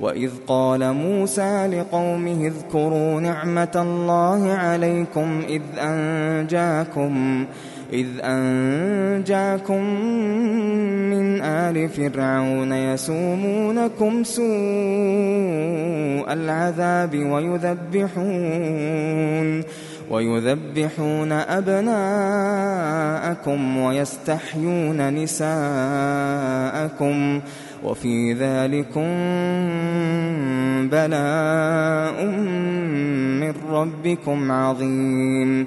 وإذ قال موسى لقومه اذكروا نعمة الله عليكم إذ أنجاكم إذ أنجاكم من آل فرعون يسومونكم سوء العذاب ويذبحون ويذبحون أبناءكم ويستحيون نساءكم. وفي ذلكم بلاء من ربكم عظيم.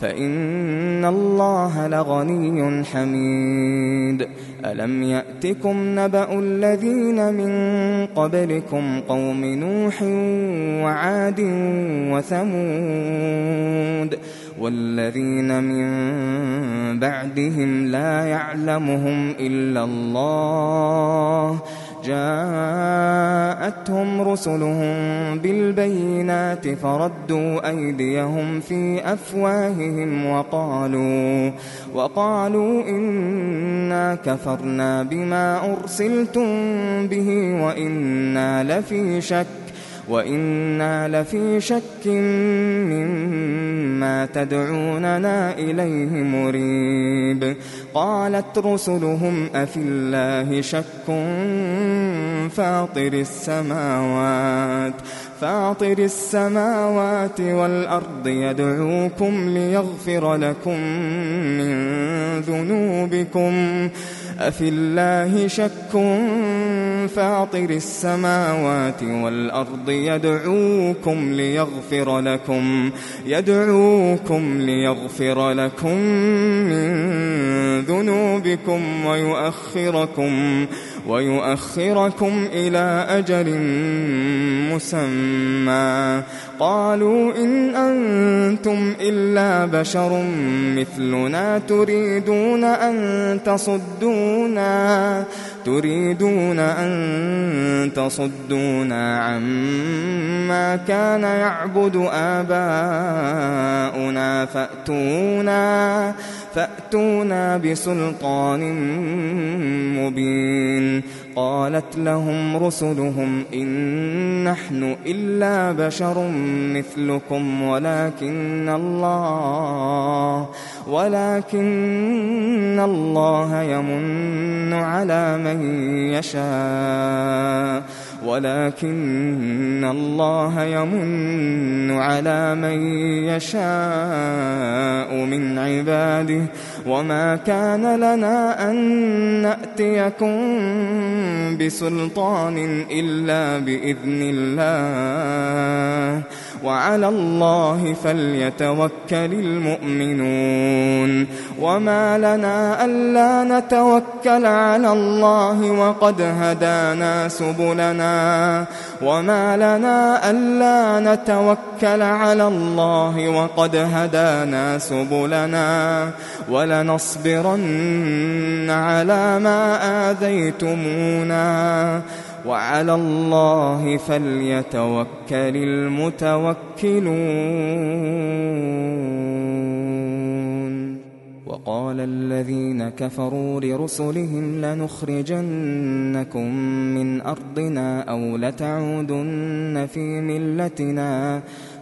فإن الله لغني حميد. ألم يأتكم نبأ الذين من قبلكم قوم نوح وعاد وثمود والذين من بعدهم لا يعلمهم إلا الله جاءتهم رسلهم بالبينات فردوا أيديهم في أفواههم وقالوا وقالوا إنا كفرنا بما أرسلتم به وإنا لفي شك وإنا لفي شك مما تدعوننا إليه مريب. قالت رسلهم أفي الله شك فاطر السماوات فاطر السماوات والأرض يدعوكم ليغفر لكم من ذنوبكم. أفي الله شك فاطر السماوات والأرض يدعوكم ليغفر لكم يدعوكم ليغفر لكم من ذنوبكم ويؤخركم. ويؤخركم إلى أجل مسمى. قالوا إن أنتم إلا بشر مثلنا تريدون أن تصدونا تريدون أن تصدونا عما كان يعبد آباؤنا فأتونا فأتونا بسلطان مبين. قالت لهم رسلهم إن نحن إلا بشر مثلكم ولكن الله ولكن الله يمن على من يشاء. ولكن الله يمن على من يشاء من عباده وما كان لنا أن نأتيكم بسلطان إلا بإذن الله وعلى الله فليتوكل المؤمنون. وما لنا ألا نتوكل على الله وقد هدانا سبلنا. وما لنا ألا نتوكل على الله وقد هدانا سبلنا. ولنصبرن على ما آذيتمونا. وعلى الله فليتوكل المتوكلون. وقال الذين كفروا لرسلهم لنخرجنكم من أرضنا أو لتعودن في ملتنا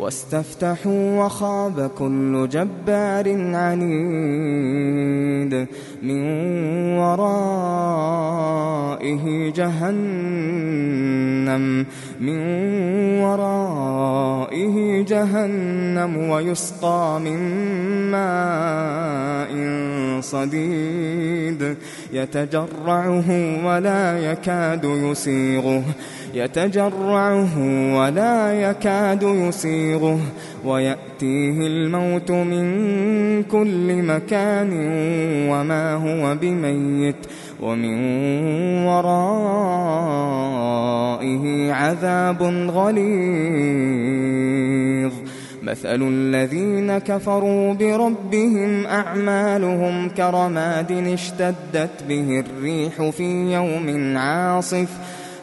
واستفتحوا وخاب كل جبار عنيد من ورائه جهنم من ورائه جهنم ويسقى من ماء صديد يتجرعه ولا يكاد يسيغه. يتجرعه ولا يكاد يسيغه ويأتيه الموت من كل مكان وما هو بميت ومن ورائه عذاب غليظ. مثل الذين كفروا بربهم أعمالهم كرماد اشتدت به الريح في يوم عاصف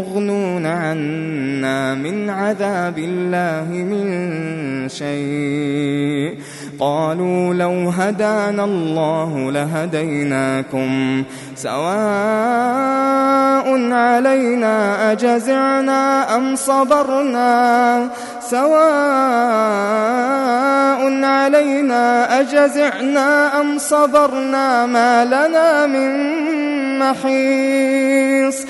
مغنون عنا من عذاب الله من شيء. قالوا لو هدانا الله لهديناكم. سواء علينا أجزعنا أم صبرنا. سواء علينا أجزعنا أم صبرنا ما لنا من محيص.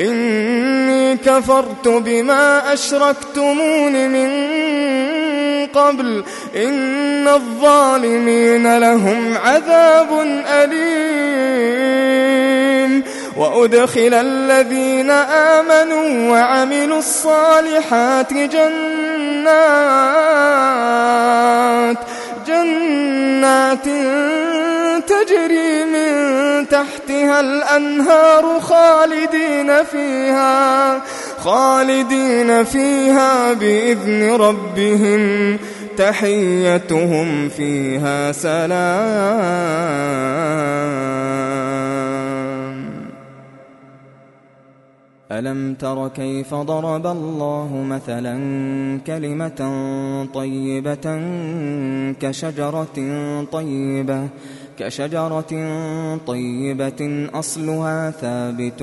إني كفرت بما أشركتمون من قبل إن الظالمين لهم عذاب أليم وأدخل الذين آمنوا وعملوا الصالحات جنات جنات تجري تحتها الأنهار خالدين فيها خالدين فيها بإذن ربهم تحيتهم فيها سلام. ألم تر كيف ضرب الله مثلا كلمة طيبة كشجرة طيبة كشجرة طيبة أصلها ثابت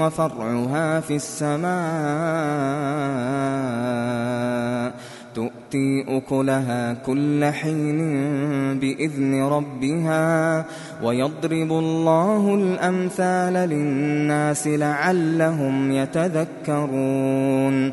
وفرعها في السماء. تؤتي أكلها كل حين بإذن ربها ويضرب الله الأمثال للناس لعلهم يتذكرون.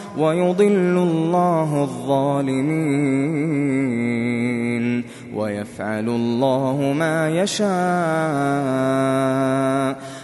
ويضل الله الظالمين ويفعل الله ما يشاء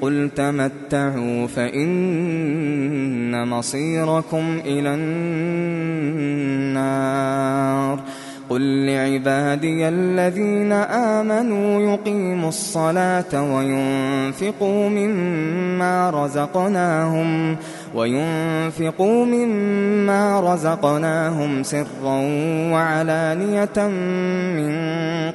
قل تمتعوا فإن مصيركم إلى النار قل لعبادي الذين آمنوا يقيموا الصلاة وينفقوا مما رزقناهم وينفقوا مما رزقناهم سرا وعلانية من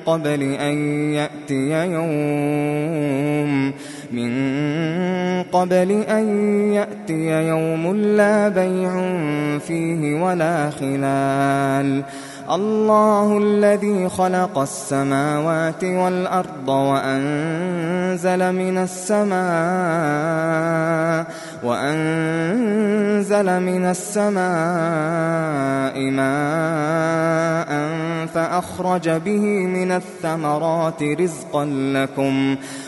قبل أن يأتي يوم من قبل أن يأتي يوم لا بيع فيه ولا خلال. الله الذي خلق السماوات والأرض وأنزل من السماء وأنزل من السماء ماء فأخرج به من الثمرات رزقا لكم.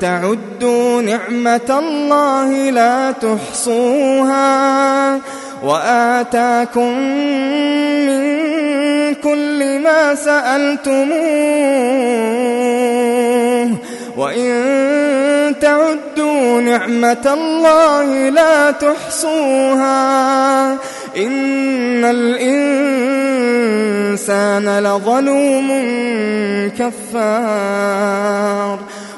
تعدوا نعمة الله لا تحصوها وآتاكم من كل ما سألتموه وإن تعدوا نعمة الله لا تحصوها إن الإنسان لظلوم كفار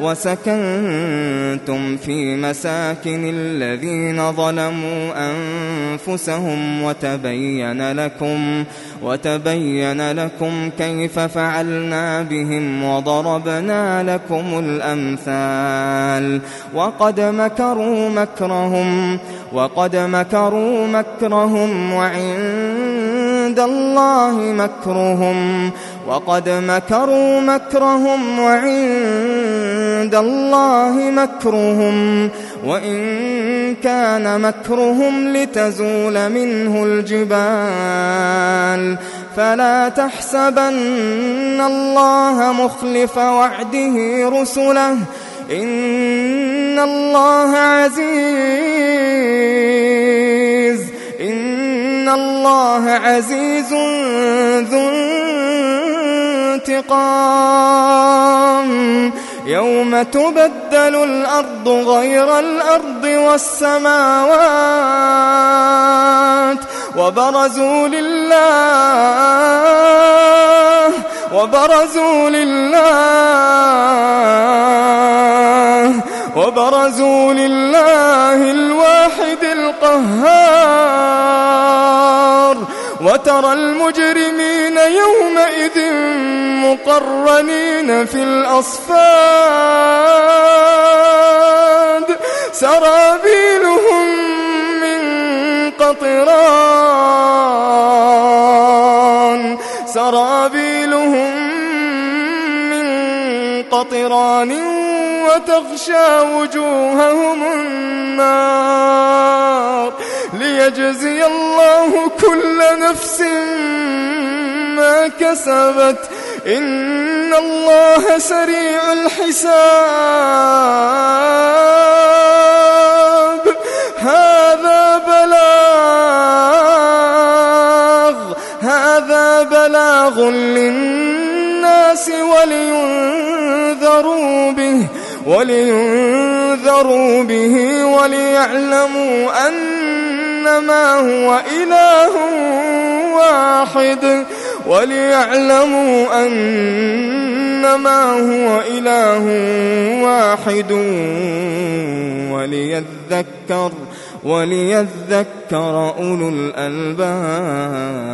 وسكنتم في مساكن الذين ظلموا أنفسهم وتبين لكم وتبين لكم كيف فعلنا بهم وضربنا لكم الأمثال. وقد مكروا مكرهم وقد مكروا مكرهم وعند الله مكرهم وقد مكروا مكرهم وعند الله مكرهم وإن كان مكرهم لتزول منه الجبال فلا تحسبن الله مخلف وعده رسله إن الله عزيز إن الله عزيز ذو انتقام. يوم تبدل الأرض غير الأرض والسماوات وبرزوا لله وبرزوا لله. وبرزوا لله الواحد القهار وترى المجرمين يومئذ مقرنين في الأصفاد. سرابيلهم من قطران وتغشى وجوههم النار ليجزي الله كل نفس ما كسبت. إن الله سريع الحساب. هذا بلاغ هذا بلاغ للناس ولينذروا به. ولينذروا به وليعلموا أنما هو إله واحد. وليعلموا أنما هو إله واحد. وليذكر وليذكر أولو الألباب.